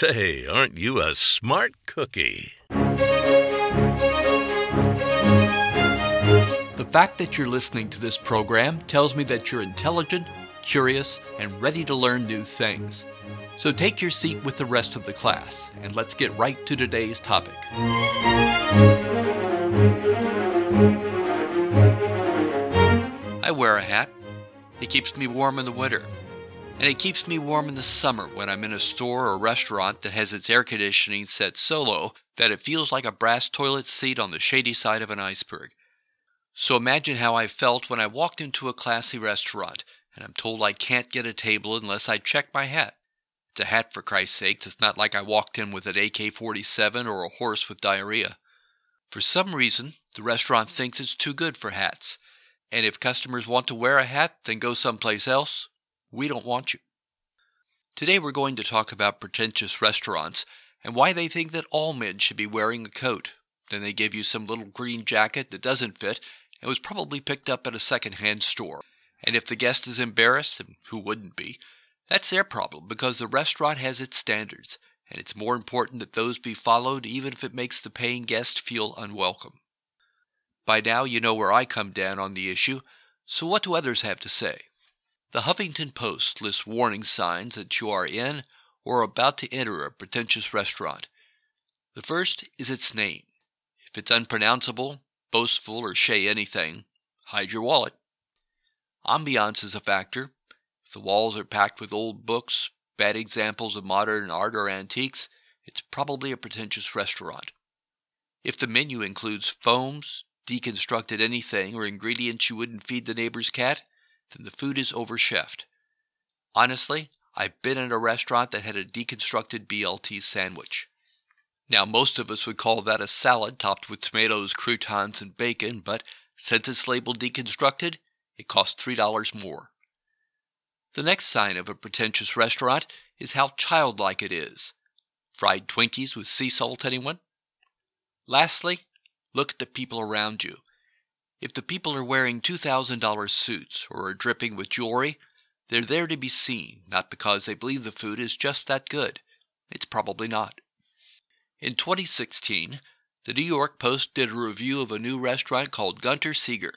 Say, aren't you a smart cookie? The fact that you're listening to this program tells me that you're intelligent, curious, and ready to learn new things. So take your seat with the rest of the class, and let's get right to today's topic. I wear a hat. It keeps me warm in the winter. And it keeps me warm in the summer when I'm in a store or restaurant that has its air conditioning set so low that it feels like a brass toilet seat on the shady side of an iceberg. So imagine how I felt when I walked into a classy restaurant and I'm told I can't get a table unless I check my hat. It's a hat for Christ's sake. It's not like I walked in with an AK 47 or a horse with diarrhea. For some reason, the restaurant thinks it's too good for hats. And if customers want to wear a hat, then go someplace else. We don't want you. Today we're going to talk about pretentious restaurants and why they think that all men should be wearing a coat. Then they give you some little green jacket that doesn't fit and was probably picked up at a second-hand store. And if the guest is embarrassed, and who wouldn't be, that's their problem because the restaurant has its standards, and it's more important that those be followed even if it makes the paying guest feel unwelcome. By now, you know where I come down on the issue, so what do others have to say? The Huffington Post lists warning signs that you are in or about to enter a pretentious restaurant. The first is its name. If it's unpronounceable, boastful, or chez anything, hide your wallet. Ambiance is a factor. If the walls are packed with old books, bad examples of modern art or antiques, it's probably a pretentious restaurant. If the menu includes foams, deconstructed anything, or ingredients you wouldn't feed the neighbor's cat, then the food is overchefed. Honestly, I've been at a restaurant that had a deconstructed BLT sandwich. Now, most of us would call that a salad topped with tomatoes, croutons, and bacon, but since it's labeled deconstructed, it costs $3 more. The next sign of a pretentious restaurant is how childlike it is. Fried Twinkies with sea salt, anyone? Lastly, look at the people around you. If the people are wearing $2,000 suits or are dripping with jewelry, they're there to be seen, not because they believe the food is just that good. It's probably not. In 2016, the New York Post did a review of a new restaurant called Gunter Seeger.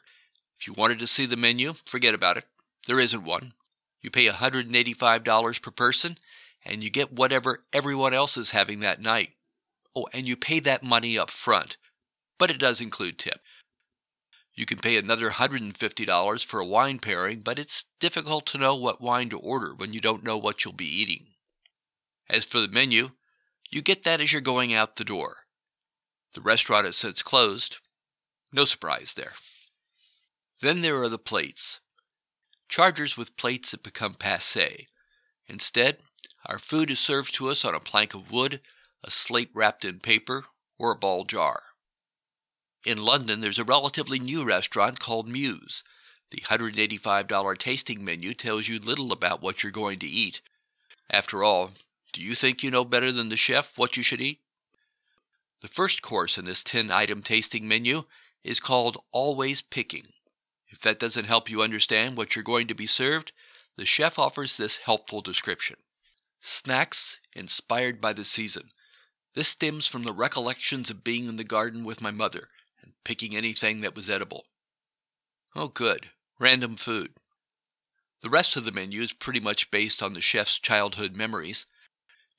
If you wanted to see the menu, forget about it. There isn't one. You pay $185 per person, and you get whatever everyone else is having that night. Oh, and you pay that money up front, but it does include tip. You can pay another $150 for a wine pairing, but it's difficult to know what wine to order when you don't know what you'll be eating. As for the menu, you get that as you're going out the door. The restaurant has since closed. No surprise there. Then there are the plates. Chargers with plates that become passe. Instead, our food is served to us on a plank of wood, a slate wrapped in paper, or a ball jar. In London, there's a relatively new restaurant called Muse. The $185 tasting menu tells you little about what you're going to eat. After all, do you think you know better than the chef what you should eat? The first course in this 10 item tasting menu is called Always Picking. If that doesn't help you understand what you're going to be served, the chef offers this helpful description Snacks inspired by the season. This stems from the recollections of being in the garden with my mother and picking anything that was edible. Oh, good. Random food. The rest of the menu is pretty much based on the chef's childhood memories.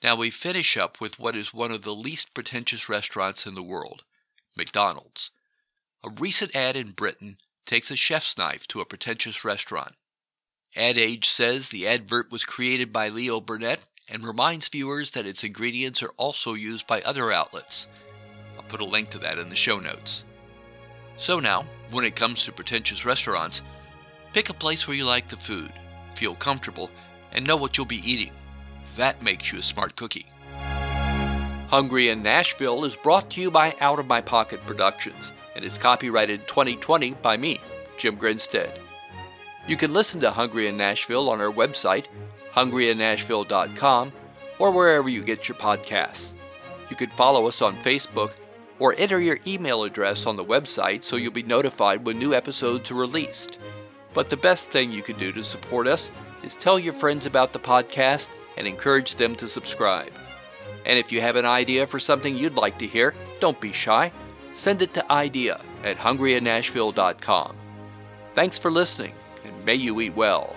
Now we finish up with what is one of the least pretentious restaurants in the world McDonald's. A recent ad in Britain takes a chef's knife to a pretentious restaurant. Ad Age says the advert was created by Leo Burnett and reminds viewers that its ingredients are also used by other outlets. I'll put a link to that in the show notes. So now, when it comes to pretentious restaurants, pick a place where you like the food, feel comfortable, and know what you'll be eating. That makes you a smart cookie. Hungry in Nashville is brought to you by Out of My Pocket Productions and is copyrighted 2020 by me, Jim Grinstead. You can listen to Hungry in Nashville on our website, hungryinnashville.com, or wherever you get your podcasts. You can follow us on Facebook or enter your email address on the website so you'll be notified when new episodes are released. But the best thing you can do to support us is tell your friends about the podcast and encourage them to subscribe. And if you have an idea for something you'd like to hear, don't be shy. Send it to idea at hungryinnashville.com. Thanks for listening, and may you eat well.